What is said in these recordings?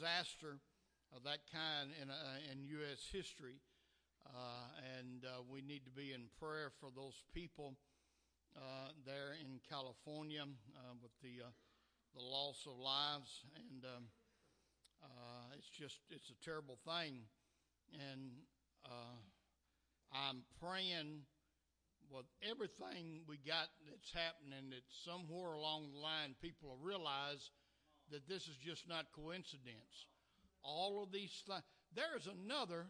disaster of that kind in, uh, in U.S. history. Uh, and uh, we need to be in prayer for those people uh, there in California uh, with the uh, the loss of lives, and um, it's just it's a terrible thing. And I'm praying with everything we got that's happening that somewhere along the line people will realize that this is just not coincidence. All of these things. There is another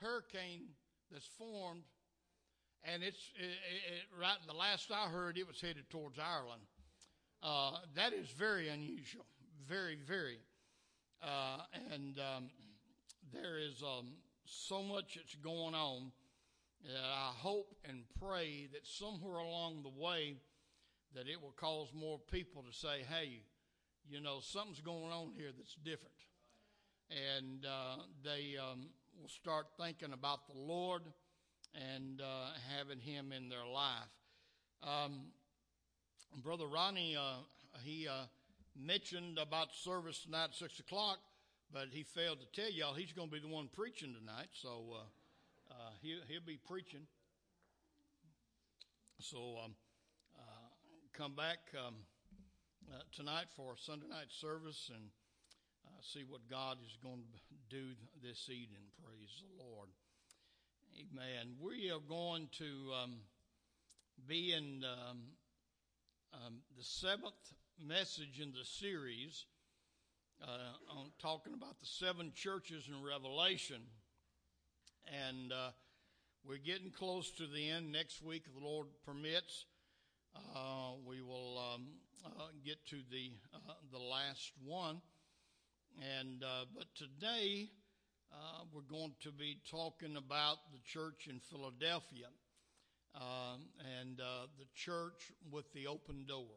hurricane that's formed, and it's it, it, right. The last I heard, it was headed towards Ireland. Uh, that is very unusual, very, very, uh, and um, there is um, so much that's going on that I hope and pray that somewhere along the way that it will cause more people to say, "Hey, you know, something's going on here that's different," and uh, they um, will start thinking about the Lord and uh, having Him in their life. Um, Brother Ronnie, uh, he uh, mentioned about service tonight at 6 o'clock, but he failed to tell y'all he's going to be the one preaching tonight, so uh, uh, he, he'll be preaching. So um, come back um, tonight for Sunday night service and see what God is going to do this evening. Praise the Lord. Amen. We are going to um, be in um, um, the seventh message in the series uh, on talking about the seven churches in Revelation. And uh, we're getting close to the end. Next week, if the Lord permits, uh, we will um, uh, get to the uh, the last one. And uh, but today we're going to be talking about the church in Philadelphia um, and the church with the open door.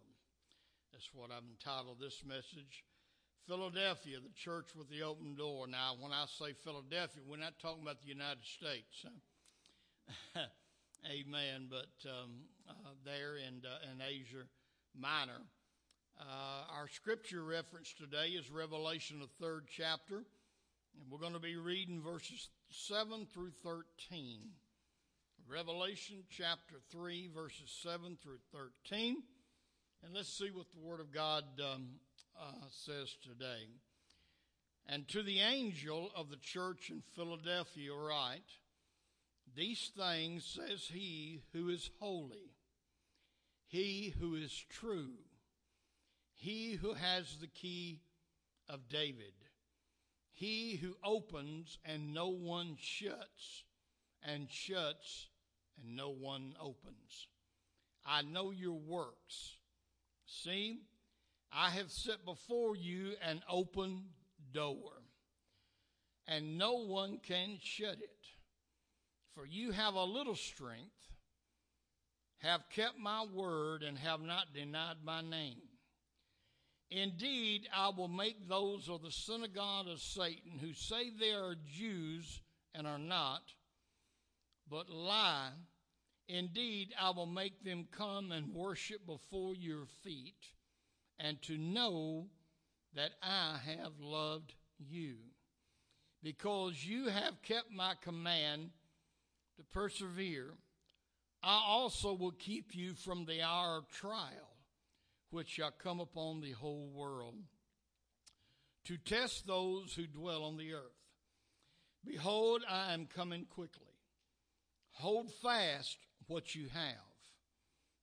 That's what I've entitled this message. Philadelphia, the church with the open door. Now, when I say Philadelphia, we're not talking about the United States. Amen. But um, uh, there in, uh, in Asia Minor. Uh, our scripture reference today is Revelation, the third chapter, and we're going to be reading verses 7 through 13. Revelation chapter 3, verses 7 through 13. And let's see what the Word of God um, uh, says today. And to the angel of the church in Philadelphia, write These things says he who is holy, he who is true he who has the key of David, he who opens and no one shuts, and shuts and no one opens. I know your works. See, I have set before you an open door, and no one can shut it. For you have a little strength, have kept my word, and have not denied my name. Indeed, I will make those of the synagogue of Satan who say they are Jews and are not, but lie. Indeed, I will make them come and worship before your feet, and to know that I have loved you. Because you have kept my command to persevere, I also will keep you from the hour of trial which shall come upon the whole world to test those who dwell on the earth. Behold, I am coming quickly. Hold fast what you have,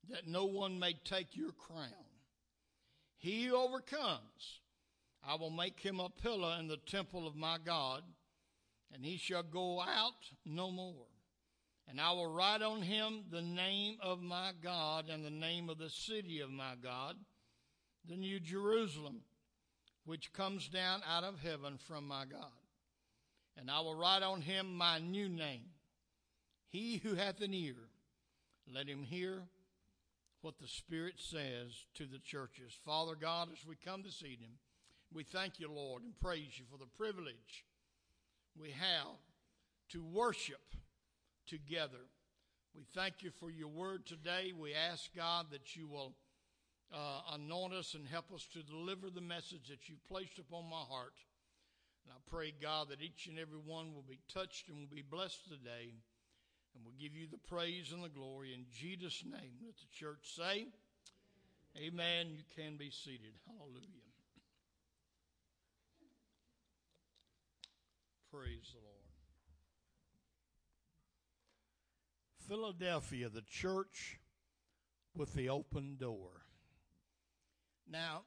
that no one may take your crown. He who overcomes, I will make him a pillar in the temple of my God, and he shall go out no more. And I will write on him the name of my God and the name of the city of my God, the new Jerusalem, which comes down out of heaven from my God. And I will write on him my new name. He who hath an ear, let him hear what the Spirit says to the churches. Father God, as we come this evening, we thank you, Lord, and praise you for the privilege we have to worship together. We thank you for your word today. We ask, God, that you will uh, anoint us and help us to deliver the message that you've placed upon my heart. And I pray, God, that each and every one will be touched and will be blessed today. And we'll give you the praise and the glory in Jesus' name. Let the church say, Amen. You can be seated. Hallelujah. Praise the Lord. Philadelphia, the church with the open door. Now,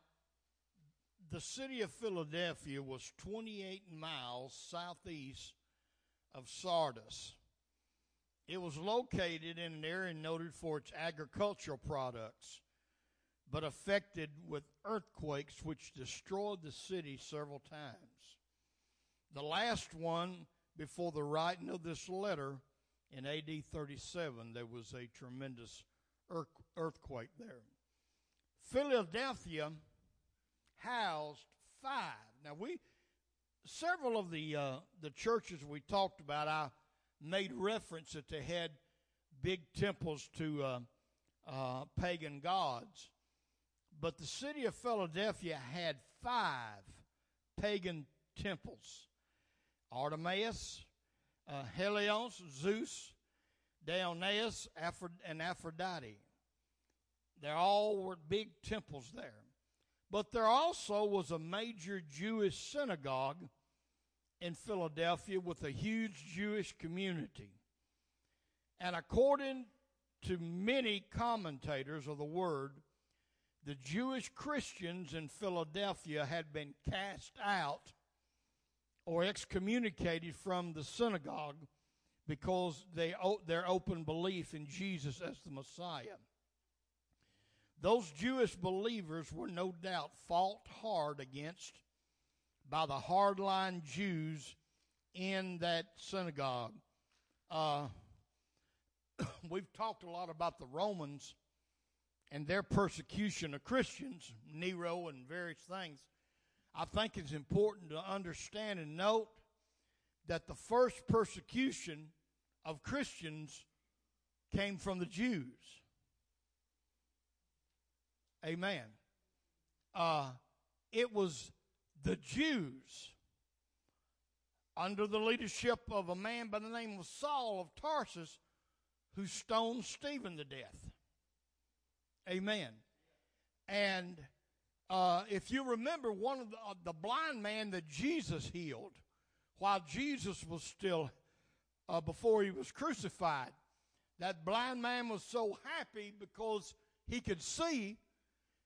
the city of Philadelphia was 28 miles southeast of Sardis. It was located in an area noted for its agricultural products, but affected with earthquakes which destroyed the city several times. The last one before the writing of this letter in AD 37, there was a tremendous earthquake there. Philadelphia housed five. Now we, several of the uh, the churches we talked about, I made reference that they had big temples to uh, uh, pagan gods, but the city of Philadelphia had five pagan temples: Artemis, uh, Helios, Zeus, Dionysus, and Aphrodite. They all were big temples there. But there also was a major Jewish synagogue in Philadelphia with a huge Jewish community. And according to many commentators of the word, the Jewish Christians in Philadelphia had been cast out or excommunicated from the synagogue because they their open belief in Jesus as the Messiah. Those Jewish believers were no doubt fought hard against by the hardline Jews in that synagogue. Uh, we've talked a lot about the Romans and their persecution of Christians, Nero and various things. I think it's important to understand and note that the first persecution of Christians came from the Jews. Amen. Uh, it was the Jews under the leadership of a man by the name of Saul of Tarsus who stoned Stephen to death. Amen. And uh, if you remember, one of the, uh, the, blind man that Jesus healed while Jesus was still, uh, before he was crucified, that blind man was so happy because he could see,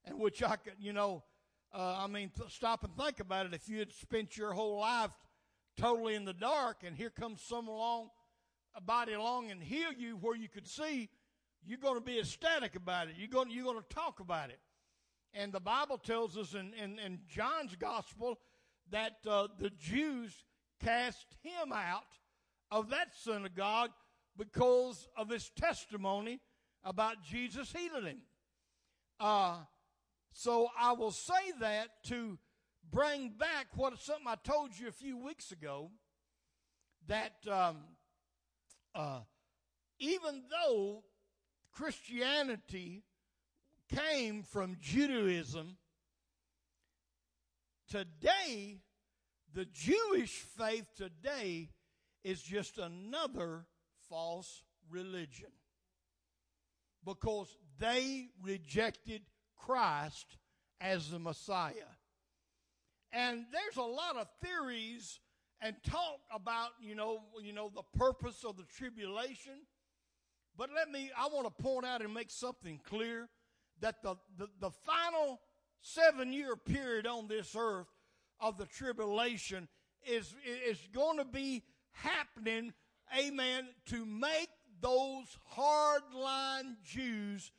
and which I could, you know, uh, I mean, th- stop and think about it. If you had spent your whole life totally in the dark, and here comes someone along, a body along, and heal you where you could see, you're going to be ecstatic about it. You're going, you're going to talk about it. And the Bible tells us in, in, in John's gospel that uh, the Jews cast him out of that synagogue because of his testimony about Jesus healing him. Uh, so I will say that to bring back what something I told you a few weeks ago that um, uh, even though Christianity came from Judaism. Today, the Jewish faith today is just another false religion because they rejected Christ as the Messiah. And there's a lot of theories and talk about, you know, you know, the purpose of the tribulation. But let me, I want to point out and make something clear that the, the, the final seven year period on this earth of the tribulation is, is going to be happening, amen, to make those hardline Jews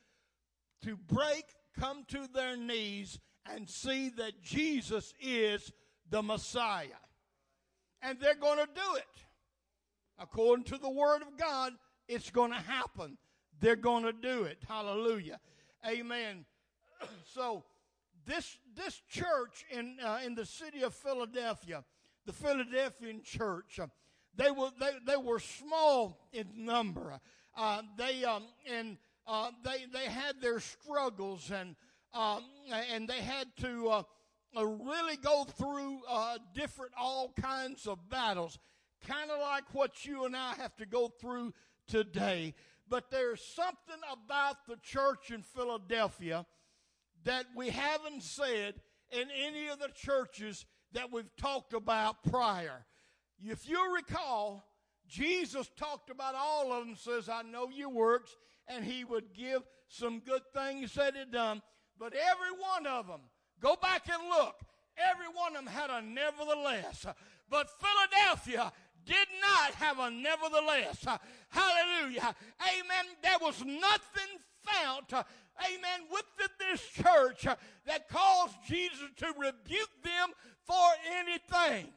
to break, come to their knees, and see that Jesus is the Messiah. And they're going to do it. According to the Word of God, it's going to happen. They're going to do it. Hallelujah. Amen. So this this church in uh, in the city of Philadelphia, the Philadelphian church, uh, they were they, they were small in number. Uh, they um, and uh, they they had their struggles and um, and they had to uh, uh, really go through different, all kinds of battles, kind of like what you and I have to go through today. But there's something about the church in Philadelphia that we haven't said in any of the churches that we've talked about prior. If you recall, Jesus talked about all of them, says, I know your works, and he would give some good things that he done. But every one of them, go back and look, every one of them had a nevertheless. But Philadelphia did not have a nevertheless. Hallelujah. Amen. There was nothing found, amen, within this church that caused Jesus to rebuke them for anything.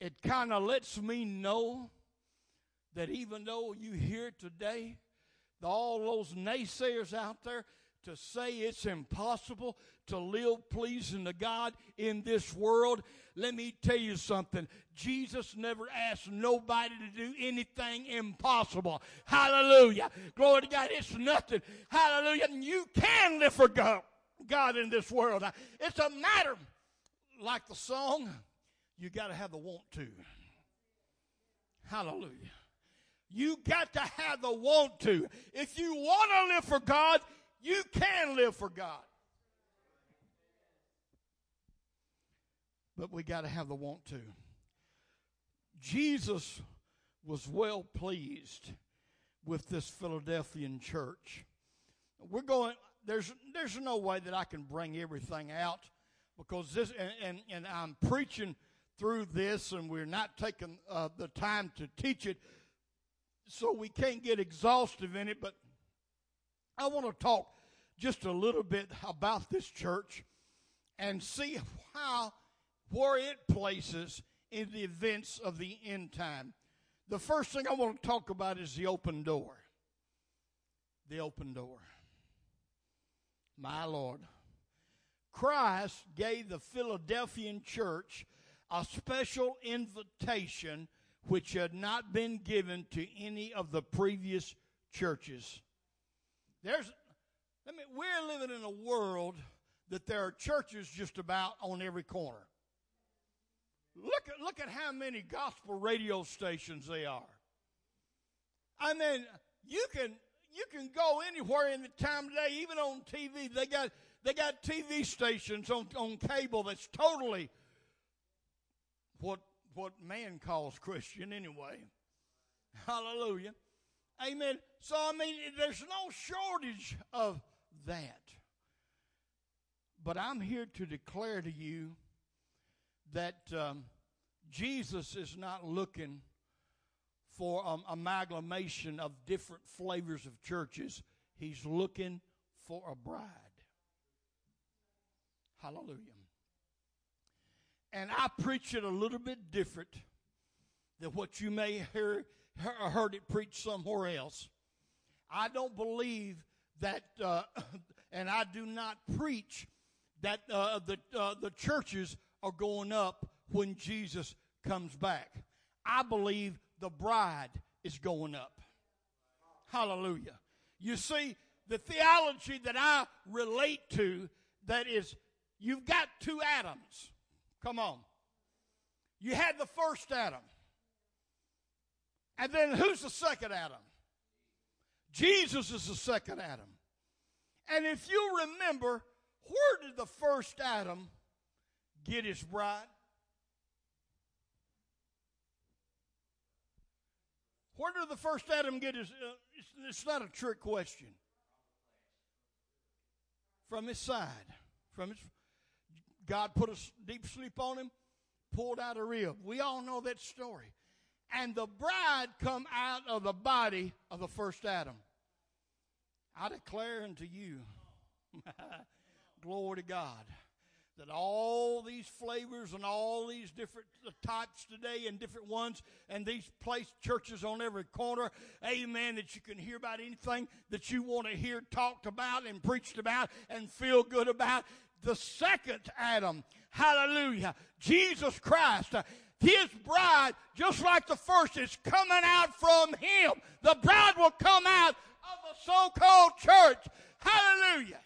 It kind of lets me know that even though you hear today, all those naysayers out there to say it's impossible to live pleasing to God in this world, let me tell you something. Jesus never asked nobody to do anything impossible. Hallelujah. Glory to God. It's nothing. Hallelujah. You can live for God, God in this world. It's a matter, like the song, you got to have the want to. Hallelujah. You got to have the want to. If you want to live for God, you can live for God. But we got to have the want to. Jesus was well pleased with this Philadelphian church. We're going, there's, there's no way that I can bring everything out because this, and, and, and I'm preaching through this and we're not taking uh, the time to teach it so we can't get exhaustive in it, but I want to talk just a little bit about this church and see how, where it places in the events of the end time. The first thing I want to talk about is the open door. The open door. My Lord. Christ gave the Philadelphian church a special invitation which had not been given to any of the previous churches. There's, I mean, we're living in a world that there are churches just about on every corner. Look at, look at how many gospel radio stations there are. I mean, you can, you can go anywhere in the time of day, even on TV. They got, they got TV stations on, on cable that's totally what what man calls Christian anyway. Hallelujah. Amen. So, I mean, there's no shortage of that. But I'm here to declare to you that um, Jesus is not looking for um, amalgamation of different flavors of churches. He's looking for a bride. Hallelujah. And I preach it a little bit different than what you may hear heard it preached somewhere else. I don't believe that, uh, and I do not preach that uh, the uh, the churches are going up when Jesus comes back. I believe the bride is going up. Hallelujah. You see, the theology that I relate to that is you've got two Adams. Come on. You had the first Adam. And then who's the second Adam? Jesus is the second Adam. And if you remember, where did the first Adam get his bride? Where did the first Adam get his? Uh, it's, it's not a trick question. From his side, from his God put a deep sleep on him, pulled out a rib. We all know that story. And the bride come out of the body of the first Adam. I declare unto you, glory to God, that all these flavors and all these different types today and different ones and these place churches on every corner, amen, that you can hear about anything that you want to hear talked about and preached about and feel good about the second Adam. Hallelujah. Jesus Christ. His bride, just like the first, is coming out from him. The bride will come out of the so called church. Hallelujah.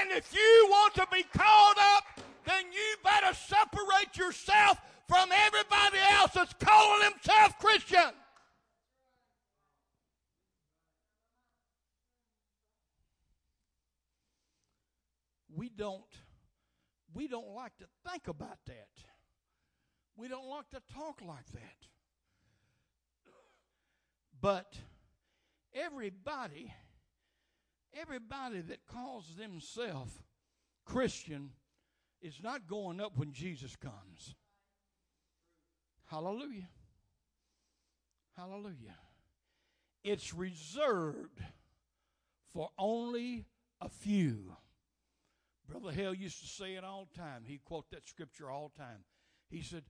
And if you want to be called up, then you better separate yourself from everybody else that's calling himself Christian. We don't we don't like to think about that. We don't like to talk like that. But everybody everybody that calls themselves Christian is not going up when Jesus comes. Hallelujah. Hallelujah. It's reserved for only a few. Brother Hale used to say it all the time. He'd quote that scripture all the time. He said,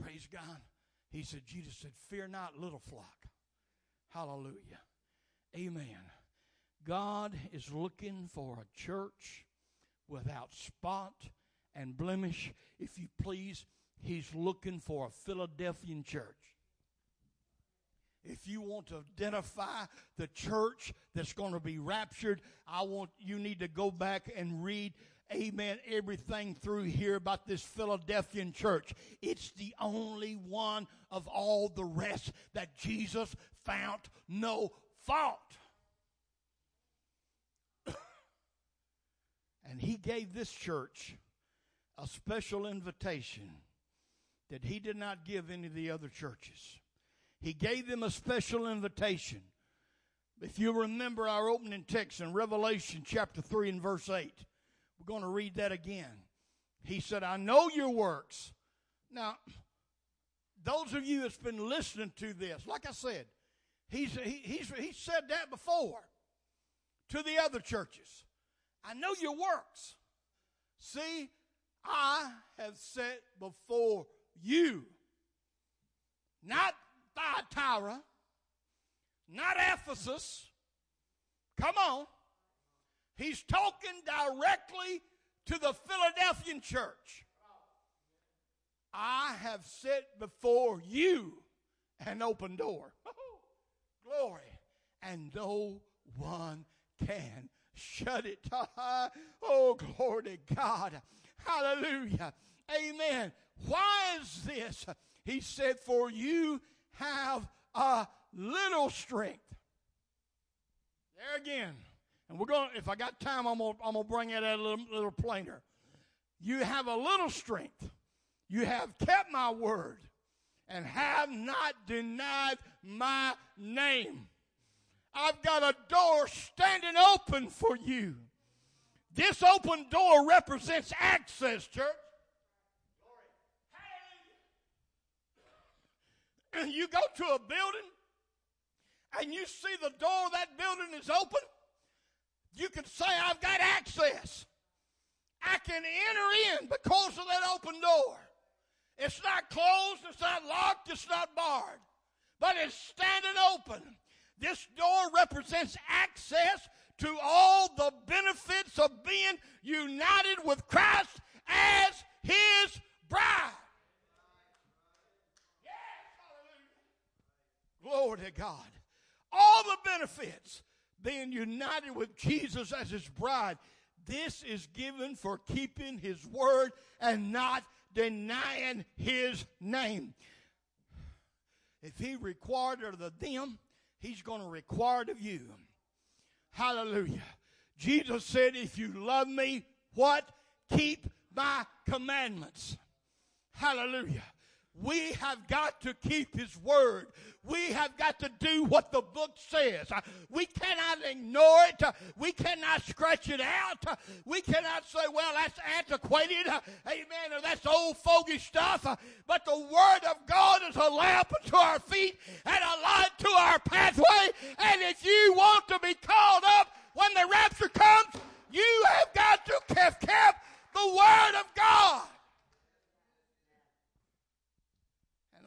Praise God. He said, Jesus said, Fear not, little flock. Hallelujah. Amen. God is looking for a church without spot and blemish. If you please, He's looking for a Philadelphian church. If you want to identify the church that's going to be raptured, I want you need to go back and read amen, everything through here about this Philadelphian church. It's the only one of all the rest that Jesus found no fault. and he gave this church a special invitation that he did not give any of the other churches. He gave them a special invitation. If you remember our opening text in Revelation chapter 3 and verse 8, we're going to read that again. He said, I know your works. Now, those of you that's been listening to this, like I said, he's, he, he's, he said that before to the other churches. I know your works. See, I have set before you, not Thyatira, not Ephesus. Come on. He's talking directly to the Philadelphian church. I have set before you an open door. Glory. And no one can shut it. oh, glory to God. Hallelujah. Amen. Why is this? He said, For you have a little strength. There again. And we're going to, if I got time, I'm going to bring it a little, little plainer. You have a little strength. You have kept my word and have not denied my name. I've got a door standing open for you. This open door represents access, church. And you go to a building and you see the door of that building is open, you can say, I've got access. I can enter in because of that open door. It's not closed, it's not locked, it's not barred, but it's standing open. This door represents access to all the benefits of being united with Christ as his bride. Glory to God. All the benefits being united with Jesus as his bride. This is given for keeping his word and not denying his name. If he required of them, he's going to require it of you. Hallelujah. Jesus said, If you love me, what? Keep my commandments. Hallelujah. We have got to keep His word. We have got to do what the book says. We cannot ignore it. We cannot scratch it out. We cannot say, well, that's antiquated. Amen. Or that's old fogey stuff. But the word of God is a lamp to our feet and a light to our pathway. And if you want to be called up when the rapture comes, you have got to have kept the word of God.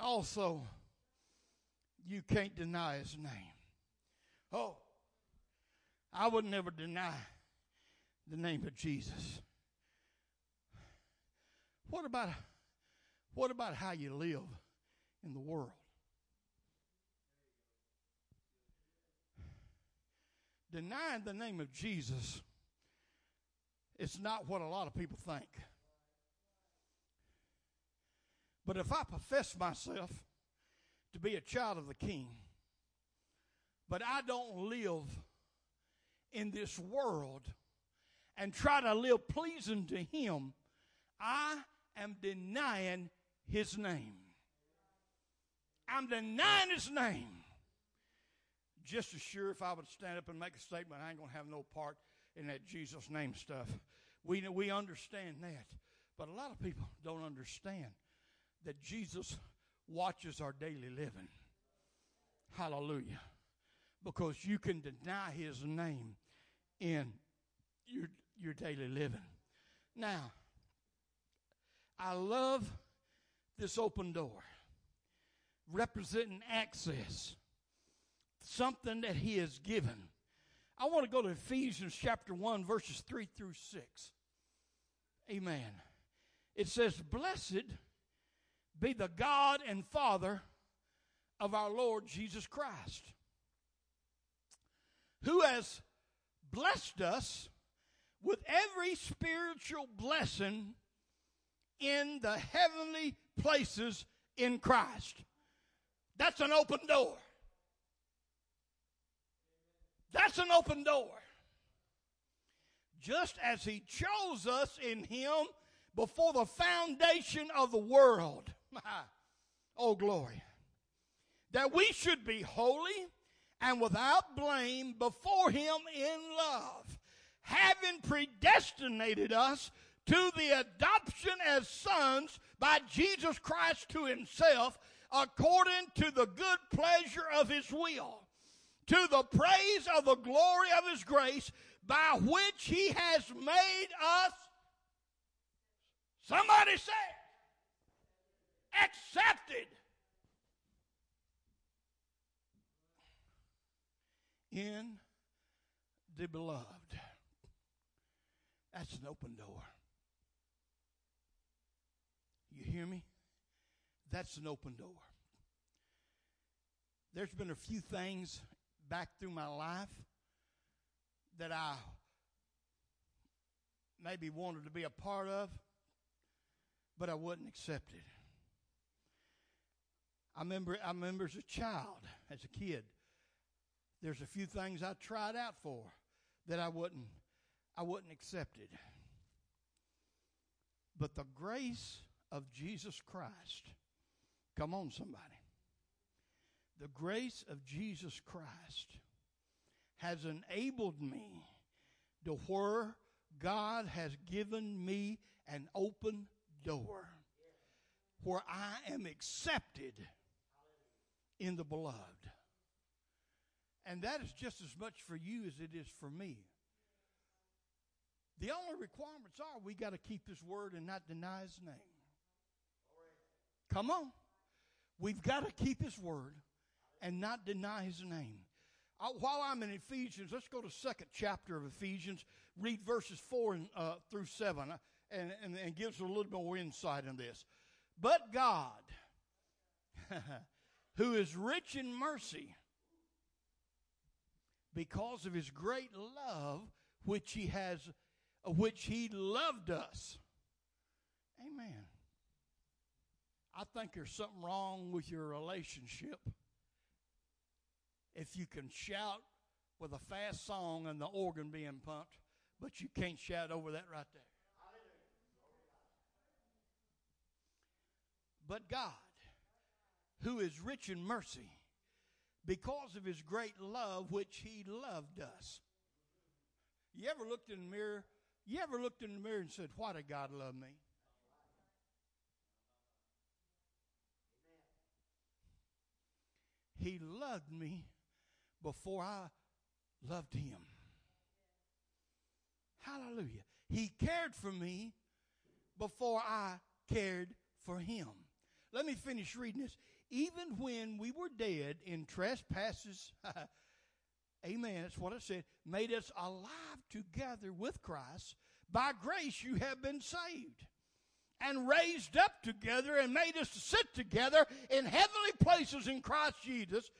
Also, you can't deny his name. Oh, I would never deny the name of Jesus. What about what about how you live in the world? Denying the name of Jesus is not what a lot of people think. But if I profess myself to be a child of the King, but I don't live in this world and try to live pleasing to Him, I am denying His name. I'm denying His name. Just as sure if I would stand up and make a statement, I ain't going to have no part in that Jesus name stuff. We, we understand that. But a lot of people don't understand that Jesus watches our daily living. Hallelujah. Because you can deny his name in your, your daily living. Now, I love this open door representing access, something that he has given. I want to go to Ephesians chapter 1, verses 3 through 6. Amen. It says, Blessed be the God and Father of our Lord Jesus Christ, who has blessed us with every spiritual blessing in the heavenly places in Christ. That's an open door. That's an open door. Just as He chose us in Him before the foundation of the world. Oh, glory. That we should be holy and without blame before Him in love, having predestinated us to the adoption as sons by Jesus Christ to Himself, according to the good pleasure of His will, to the praise of the glory of His grace, by which He has made us Somebody say, accepted. In the beloved. That's an open door. You hear me? That's an open door. There's been a few things back through my life that I maybe wanted to be a part of but I wasn't accepted. I remember, I remember as a child, as a kid, there's a few things I tried out for that I wasn't, I wasn't accepted. But the grace of Jesus Christ, come on, somebody. The grace of Jesus Christ has enabled me to where God has given me an open door where I am accepted in the beloved. And that is just as much for you as it is for me. The only requirements are we got to keep His word and not deny His name. Come on. We've got to keep His word and not deny His name. I, while I'm in Ephesians, let's go to second chapter of Ephesians. Read verses four and, uh, through seven and, and, and gives a little more insight in this. But God, who is rich in mercy, because of his great love which he has which he loved us. Amen. I think there's something wrong with your relationship if you can shout with a fast song and the organ being pumped, but you can't shout over that right there. But God, who is rich in mercy, because of his great love which he loved us. You ever looked in the mirror? You ever looked in the mirror and said, Why did God love me? He loved me before I loved him. Hallelujah. He cared for me before I cared for him. Let me finish reading this. Even when we were dead in trespasses, amen, that's what it said, made us alive together with Christ. By grace you have been saved and raised up together and made us to sit together in heavenly places in Christ Jesus.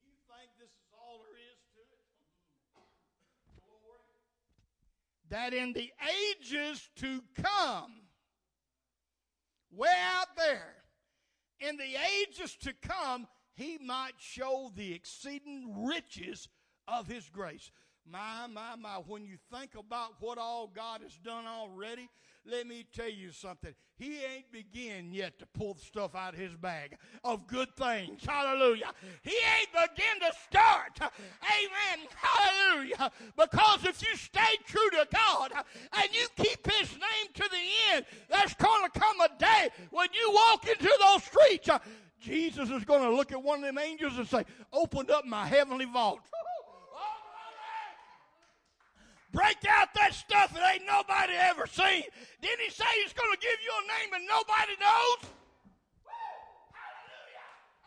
Do you think this is all there is to it? That in the ages to come, way out there, in the ages to come, he might show the exceeding riches of his grace. My, my, my, when you think about what all God has done already, let me tell you something. He ain't begin yet to pull the stuff out of his bag of good things. Hallelujah. He ain't begin to start. Amen. Hallelujah. Because if you stay true to God and you keep his name to the end, there's going to come a day when you walk into those streets. Uh, Jesus is going to look at one of them angels and say, Open up my heavenly vault. Break out that stuff that ain't nobody ever seen. Didn't he say he's going to give you a name and nobody knows? Hallelujah.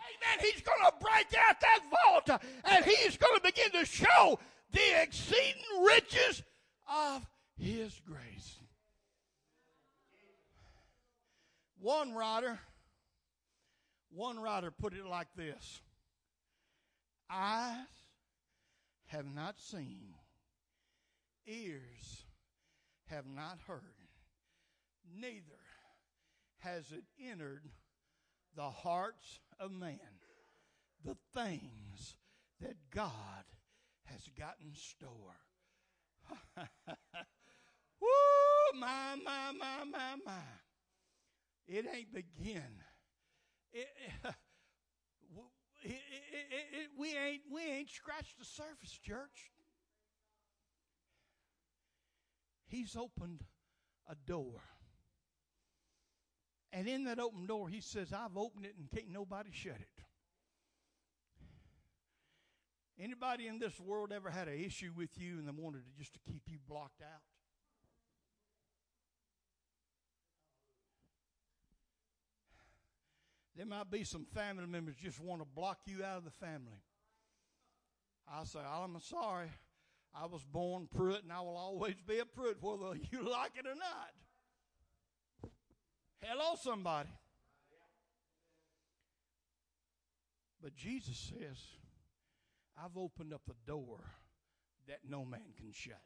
Amen. He's going to break out that vault and he's going to begin to show the exceeding riches of his grace. One writer, one writer put it like this Eyes have not seen ears have not heard, neither has it entered the hearts of man the things that God has got in store. Woo, my, my, my, my, my. It ain't begin. It, it, it, we ain't we ain't scratched the surface, church. He's opened a door. And in that open door, he says, I've opened it and can't nobody shut it. Anybody in this world ever had an issue with you and they wanted to just to keep you blocked out? There might be some family members just want to block you out of the family. I say, I'm sorry. I was born Pruitt and I will always be a Pruitt whether you like it or not. Hello, somebody. But Jesus says, I've opened up a door that no man can shut.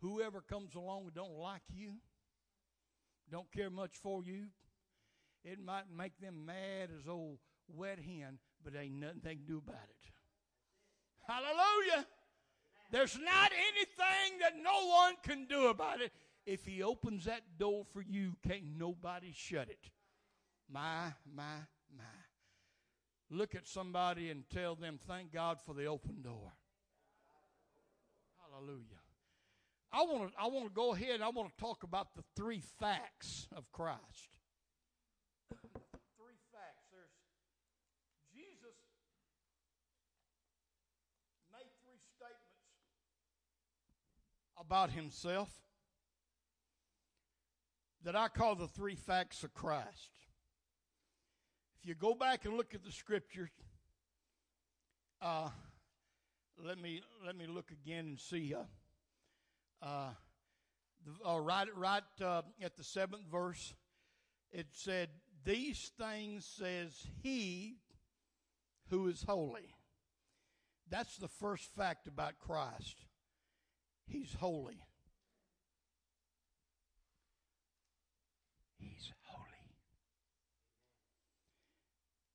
Whoever comes along and don't like you, don't care much for you, it might make them mad as old wet hen, but ain't nothing they can do about it. Hallelujah. There's not anything that no one can do about it. If he opens that door for you, can't nobody shut it. My, my, my. Look at somebody and tell them, thank God for the open door. Hallelujah. I want to I want to go ahead I want to talk about the three facts of Christ. About himself that I call the three facts of Christ. If you go back and look at the scriptures, uh, let me let me look again and see. Uh, uh, the, uh, right right uh, at the seventh verse, it said, "These things says He who is holy." That's the first fact about Christ. He's holy. He's holy.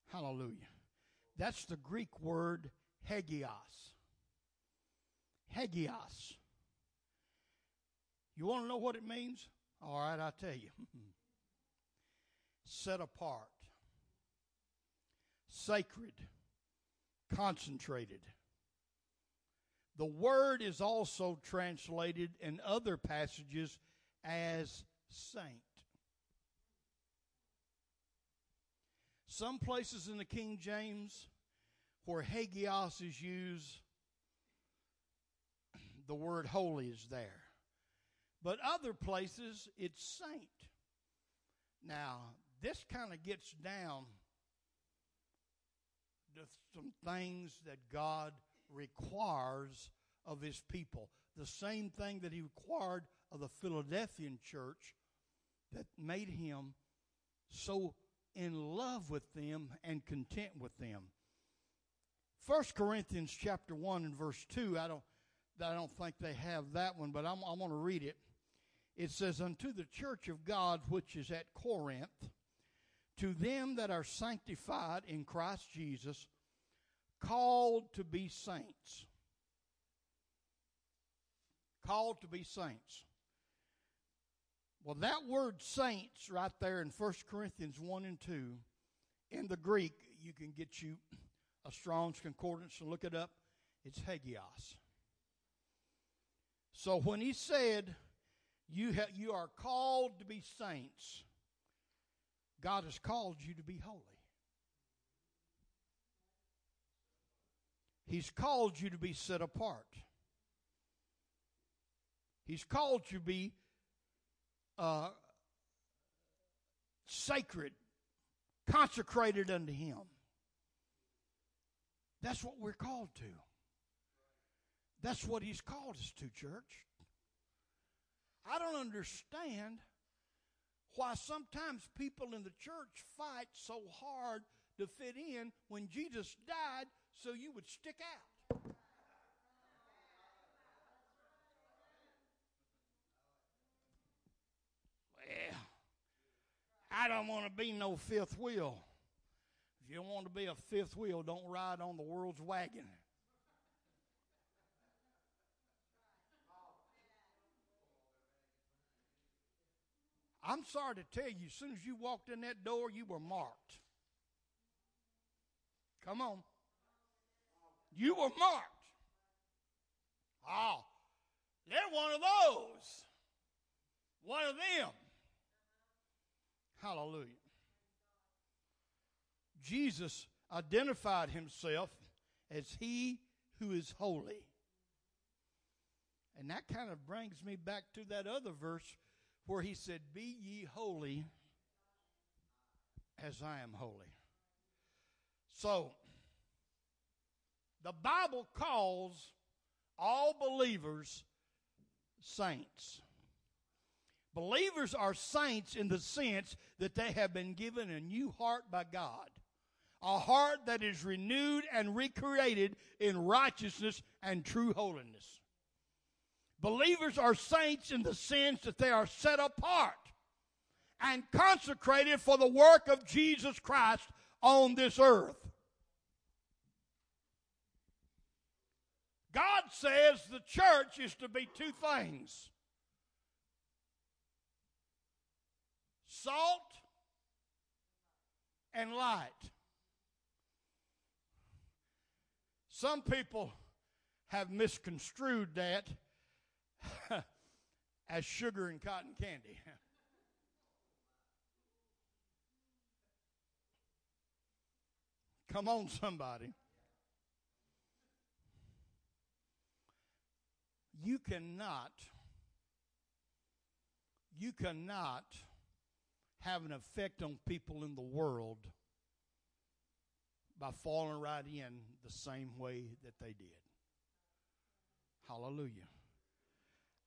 Hallelujah. That's the Greek word hagios. Hagios. You want to know what it means? All right, I'll tell you. Set apart, sacred, concentrated the word is also translated in other passages as saint. Some places in the King James where hagios is used, the word holy is there. But other places, it's saint. Now, this kind of gets down to some things that God requires of his people. The same thing that he required of the Philadelphian church that made him so in love with them and content with them. 1 Corinthians chapter 1 and verse 2, I don't, I don't think they have that one, but I'm, I'm going to read it. It says, Unto the church of God which is at Corinth, to them that are sanctified in Christ Jesus, called to be saints. Called to be saints. Well, that word saints right there in 1 Corinthians 1 and 2, in the Greek, you can get you a Strong's Concordance and look it up. It's hagios. So when he said, you, ha- you are called to be saints, God has called you to be holy. He's called you to be set apart. He's called you to be uh, sacred, consecrated unto Him. That's what we're called to. That's what He's called us to, church. I don't understand why sometimes people in the church fight so hard to fit in when Jesus died so you would stick out. Well, I don't want to be no fifth wheel. If you want to be a fifth wheel, don't ride on the world's wagon. I'm sorry to tell you, as soon as you walked in that door, you were marked. Come on. You were marked. Oh, they're one of those. One of them. Hallelujah. Jesus identified himself as he who is holy. And that kind of brings me back to that other verse where he said, Be ye holy as I am holy. So, the Bible calls all believers saints. Believers are saints in the sense that they have been given a new heart by God, a heart that is renewed and recreated in righteousness and true holiness. Believers are saints in the sense that they are set apart and consecrated for the work of Jesus Christ on this earth. God says the church is to be two things salt and light. Some people have misconstrued that as sugar and cotton candy. Come on, somebody. You cannot, you cannot have an effect on people in the world by falling right in the same way that they did. Hallelujah.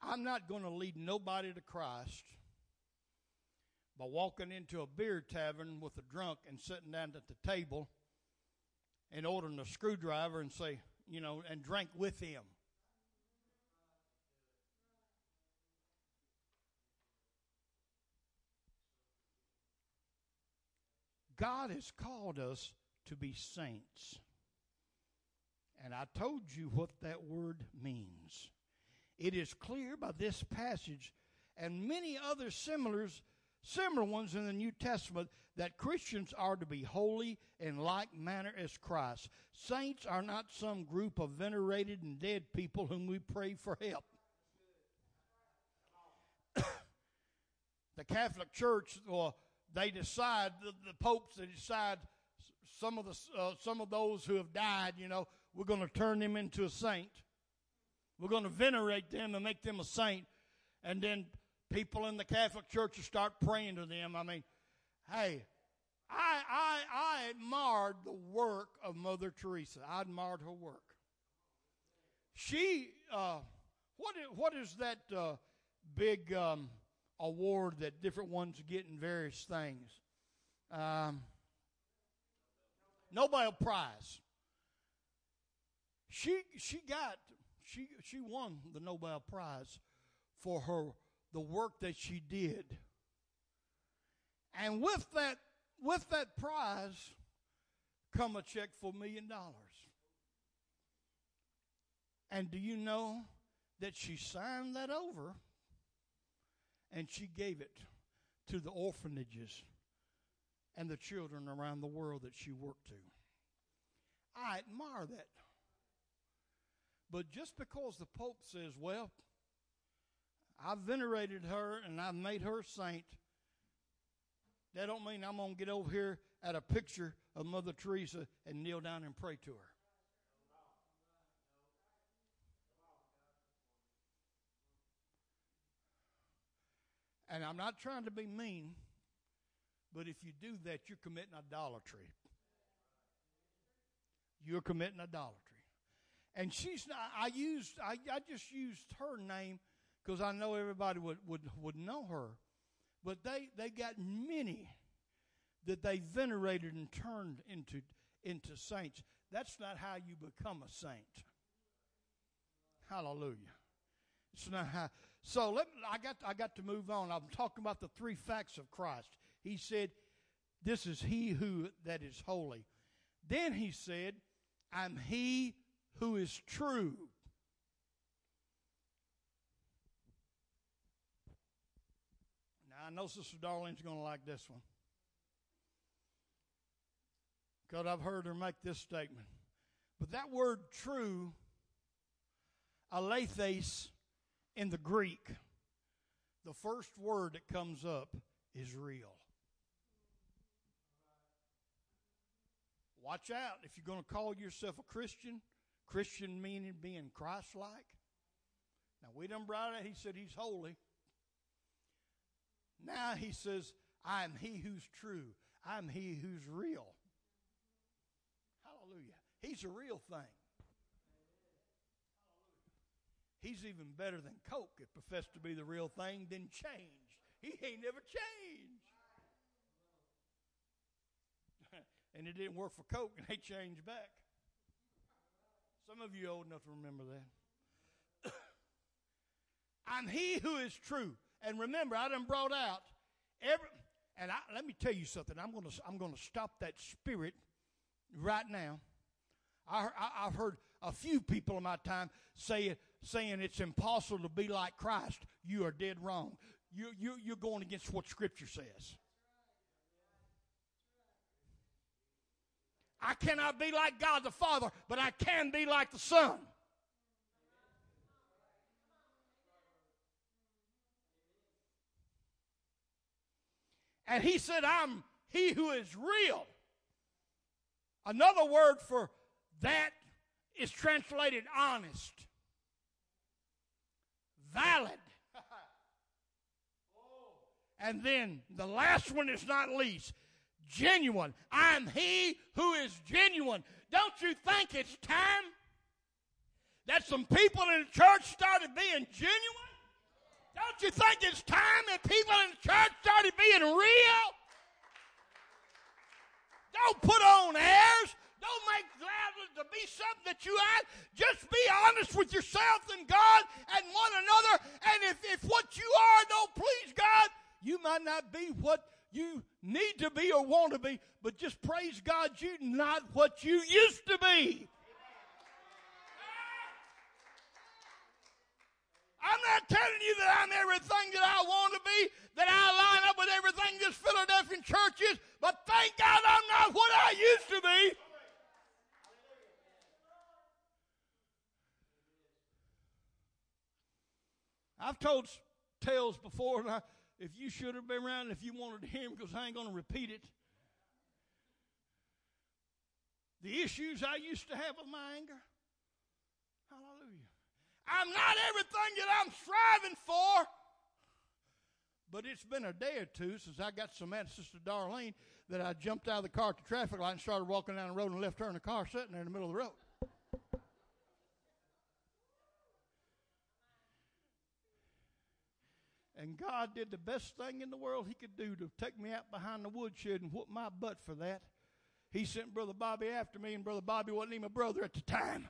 I'm not going to lead nobody to Christ by walking into a beer tavern with a drunk and sitting down at the table and ordering a screwdriver and say, you know, and drink with him. God has called us to be saints. And I told you what that word means. It is clear by this passage and many other similars, similar ones in the New Testament that Christians are to be holy in like manner as Christ. Saints are not some group of venerated and dead people whom we pray for help. the Catholic Church, or they decide the, the popes they decide some of the uh, some of those who have died, you know, we're going to turn them into a saint. We're going to venerate them and make them a saint. And then people in the Catholic Church will start praying to them. I mean, hey, I, I, I admired the work of Mother Teresa. I admired her work. She, uh, what, what is that uh, big um, award that different ones get in various things? Um, Nobel Prize. She, she got she she won the Nobel Prize for her the work that she did. And with that with that prize come a check for a million dollars. And do you know that she signed that over and she gave it to the orphanages and the children around the world that she worked to? I admire that. But just because the Pope says, well, I've venerated her and I've made her saint, that don't mean I'm going to get over here at a picture of Mother Teresa and kneel down and pray to her. And I'm not trying to be mean, but if you do that, you're committing idolatry. You're committing idolatry. And she's not, I used, I, I just used her name because I know everybody would, would, would know her. But they, they got many that they venerated and turned into, into saints. That's not how you become a saint. Hallelujah. It's not how. So let, I, got, I got to move on. I'm talking about the three facts of Christ. He said, This is he who that is holy. Then he said, I'm he who is true. Now, I know Sister Darlene's going to like this one. Because I've heard her make this statement. But that word true, aletheis, in the Greek, the first word that comes up is real. Watch out if you're going to call yourself a Christian, Christian meaning being Christ like. Now, we done brought it, he said he's holy. Now he says, I am he who's true, I'm he who's real. Hallelujah. He's a real thing. He's even better than Coke. It professed to be the real thing, then changed. He ain't never changed. and it didn't work for Coke, and they changed back. Some of you old enough to remember that. I'm he who is true. And remember, I done brought out every, and I, let me tell you something. I'm to I'm to stop that spirit right now. I, I, I've heard a few people in my time say, saying it's impossible to be like Christ. You are dead wrong. You, you, you're going against what Scripture says. I cannot be like God the Father, but I can be like the Son. And he said, I'm he who is real. Another word for that is translated honest, valid. and then the last one is not least genuine. I'm he who is genuine. Don't you think it's time that some people in the church started being genuine? Don't you think it's time that people in the church started being real? Don't put on airs. Don't make glad to be something that you aren't. Just be honest with yourself and God and one another. And if, if what you are don't please God, you might not be what you need to be or want to be, but just praise God you're not what you used to be. I'm not telling you that I'm everything that I want to be, that I line up with everything this Philadelphian church is, but thank God I'm not what I used to be. I've told tales before, and I, if you should have been around, if you wanted to hear them, because I ain't going to repeat it. The issues I used to have with my anger. Hallelujah. I'm not everything that I'm striving for. But it's been a day or two since I got so mad at Sister Darlene that I jumped out of the car at the traffic light and started walking down the road and left her in the car sitting there in the middle of the road. And God did the best thing in the world He could do to take me out behind the woodshed and whoop my butt for that. He sent Brother Bobby after me, and Brother Bobby wasn't even a brother at the time.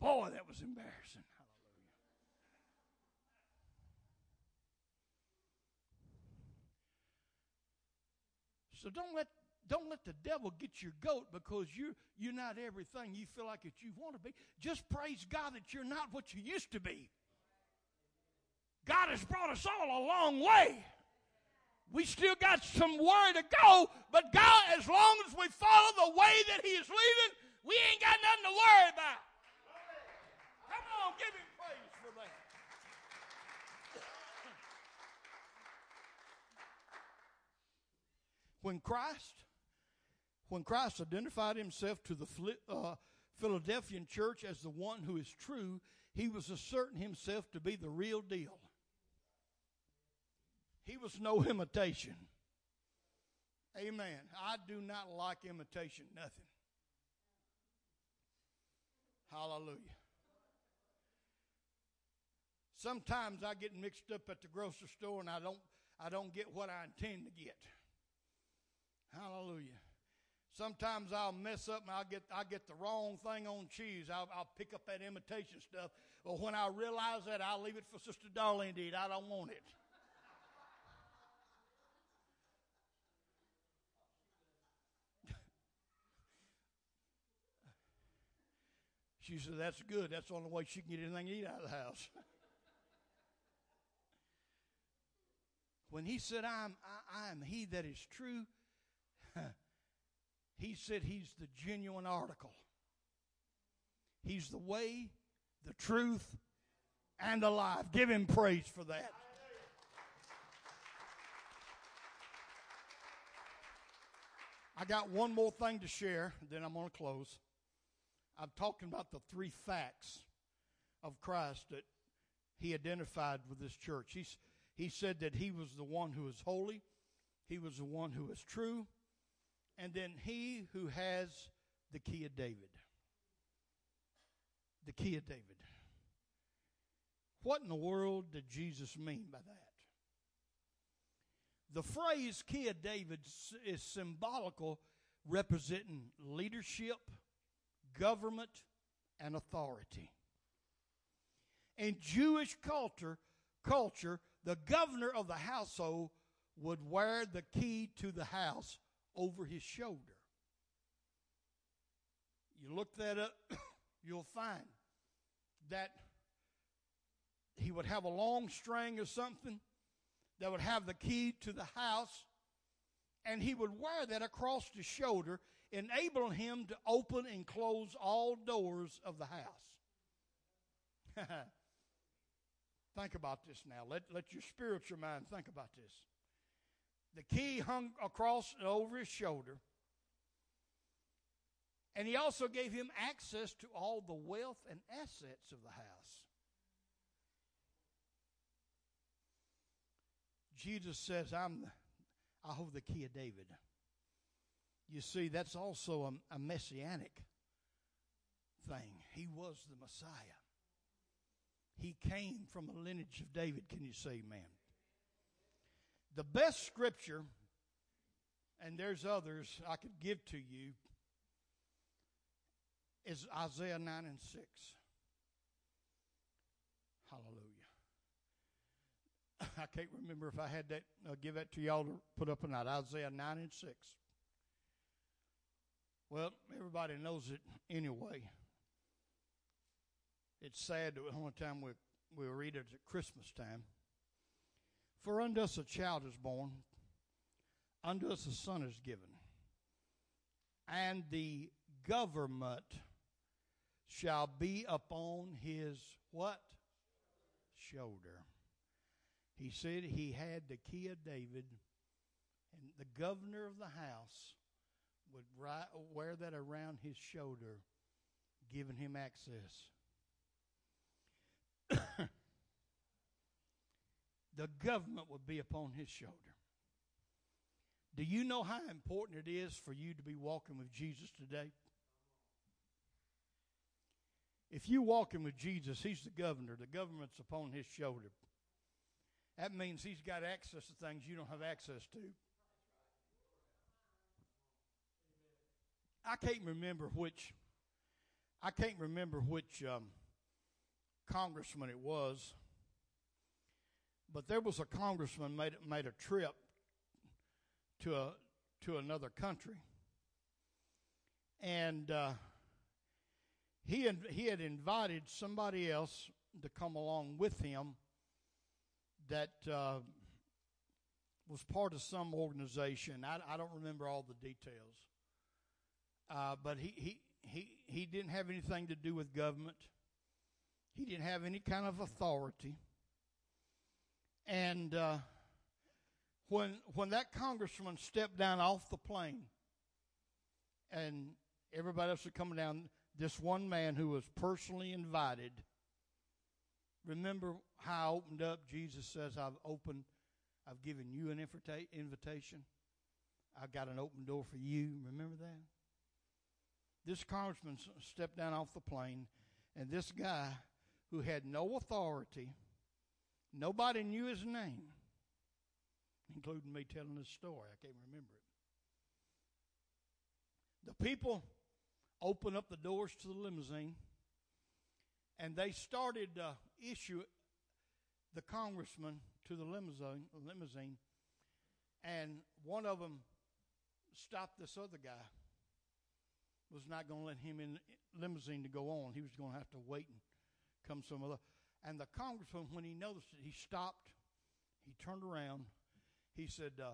Boy, that was embarrassing. Hallelujah. So don't let don't let the devil get your goat because you're you're not everything you feel like that you want to be. Just praise God that you're not what you used to be. God has brought us all a long way. We still got some way to go, but God, as long as we follow the way that He is leading, we ain't got nothing to worry about. Come on, give Him praise for that. When Christ, when Christ identified Himself to the uh, Philadelphian church as the one who is true, He was asserting Himself to be the real deal. He was no imitation. Amen. I do not like imitation, nothing. Hallelujah. Sometimes I get mixed up at the grocery store and I don't I don't get what I intend to get. Hallelujah. Sometimes I'll mess up and I'll get I get the wrong thing on cheese. I'll, I'll pick up that imitation stuff. But when I realize that, I'll leave it for Sister Darlene to eat. I don't want it. She said, That's good. That's the only way she can get anything to eat out of the house. when he said, I'm, I, I am he that is true, he said he's the genuine article. He's the way, the truth, and the life. Give him praise for that. I got one more thing to share, then I'm going to close. I'm talking about the three facts of Christ that he identified with this church. He's, he said that he was the one who is holy, he was the one who is true, and then he who has the key of David. The key of David. What in the world did Jesus mean by that? The phrase key of David is symbolical, representing leadership, government and authority. In Jewish culture, culture, the governor of the household would wear the key to the house over his shoulder. You look that up, you'll find that he would have a long string or something that would have the key to the house, and he would wear that across his shoulder enabling him to open and close all doors of the house. think about this now. Let, let your spiritual mind think about this. The key hung across over his shoulder. And he also gave him access to all the wealth and assets of the house. Jesus says, I'm the, I hold the key of David. You see, that's also a, a messianic thing. He was the Messiah. He came from a lineage of David. Can you say amen? The best scripture, and there's others I could give to you, is Isaiah 9 and 6. Hallelujah. I can't remember if I had that, I'll give that to y'all to put up or not. Isaiah 9 and 6. Well, everybody knows it anyway. It's sad that the only time we, we read it at Christmas time. For unto us a child is born, unto us a son is given, and the government shall be upon his what? Shoulder. He said he had the key of David, and the governor of the house would wear that around his shoulder, giving him access. the government would be upon his shoulder. Do you know how important it is for you to be walking with Jesus today? If you walking with Jesus, he's the governor. The government's upon his shoulder. That means he's got access to things you don't have access to. I can't remember which. I can't remember which um, congressman it was, but there was a congressman made made a trip to a to another country. And uh, he, he had invited somebody else to come along with him that uh, was part of some organization. I, I don't remember all the details. Uh, but he, he, he, he didn't have anything to do with government. He didn't have any kind of authority. And uh, when when that congressman stepped down off the plane, and everybody else was coming down, this one man who was personally invited. Remember how I opened up? Jesus says, "I've opened, I've given you an invitation. I've got an open door for you." Remember that? This congressman stepped down off the plane, and this guy who had no authority, nobody knew his name, including me telling the story. I can't remember it. The people opened up the doors to the limousine and they started to issue the congressman to the limousine, limousine and one of them stopped this other guy was not going to let him in limousine to go on he was going to have to wait and come some other and the congressman when he noticed it he stopped he turned around he said uh,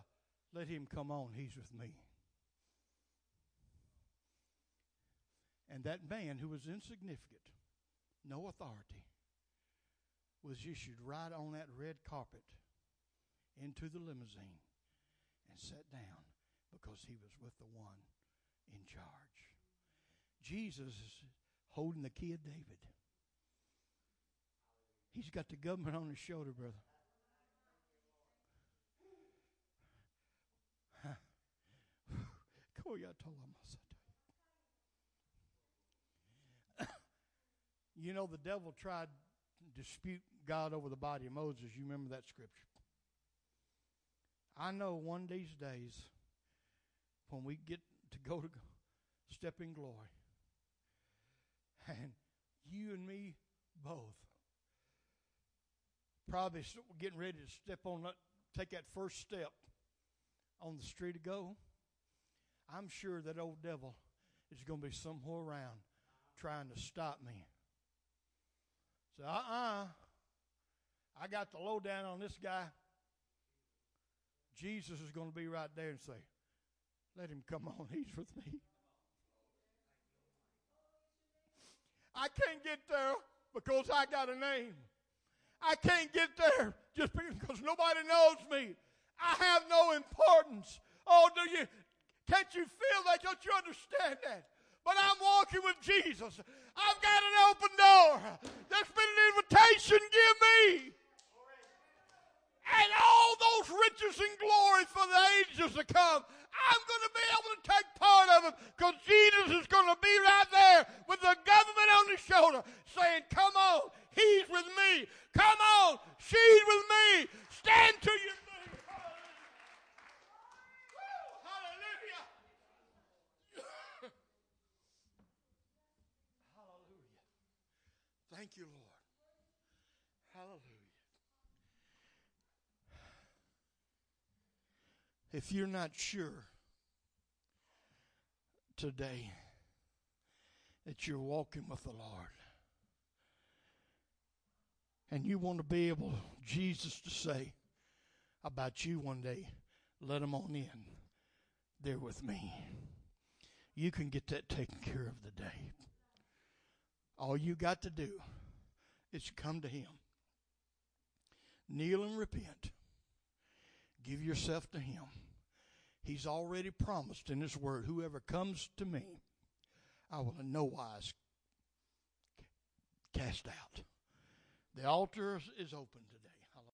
let him come on he's with me And that man who was insignificant, no authority, was issued right on that red carpet into the limousine and sat down because he was with the one in charge. Jesus is holding the key of David. He's got the government on his shoulder, brother. You know, the devil tried to dispute God over the body of Moses. You remember that scripture. I know one these days when we get to go to step in glory, and you and me both probably getting ready to step on that, take that first step on the street to go. I'm sure that old devil is going to be somewhere around trying to stop me So, uh uh-uh. uh I got the lowdown on this guy. Jesus is going to be right there and say, Let him come on. He's with me. I can't get there because I got a name. I can't get there just because nobody knows me. I have no importance. Oh, do you? Can't you feel that? Don't you understand that? but I'm walking with Jesus. I've got an open door. There's been an invitation give me. And all those riches and glory for the ages to come, I'm going to be able to take part of it because Jesus is going to be right there with the government on his shoulder saying, Come on, he's with me. Come on, she's with me. Stand to your feet. Hallelujah. Hallelujah. Thank you, Lord. Hallelujah. If you're not sure today that you're walking with the Lord, and you want to be able, Jesus, to say about you one day, let them on in. They're with me. You can get that taken care of today. All you got to do is come to Him. Kneel and repent. Give yourself to Him. He's already promised in His Word whoever comes to me, I will in no wise cast out. The altar is open today.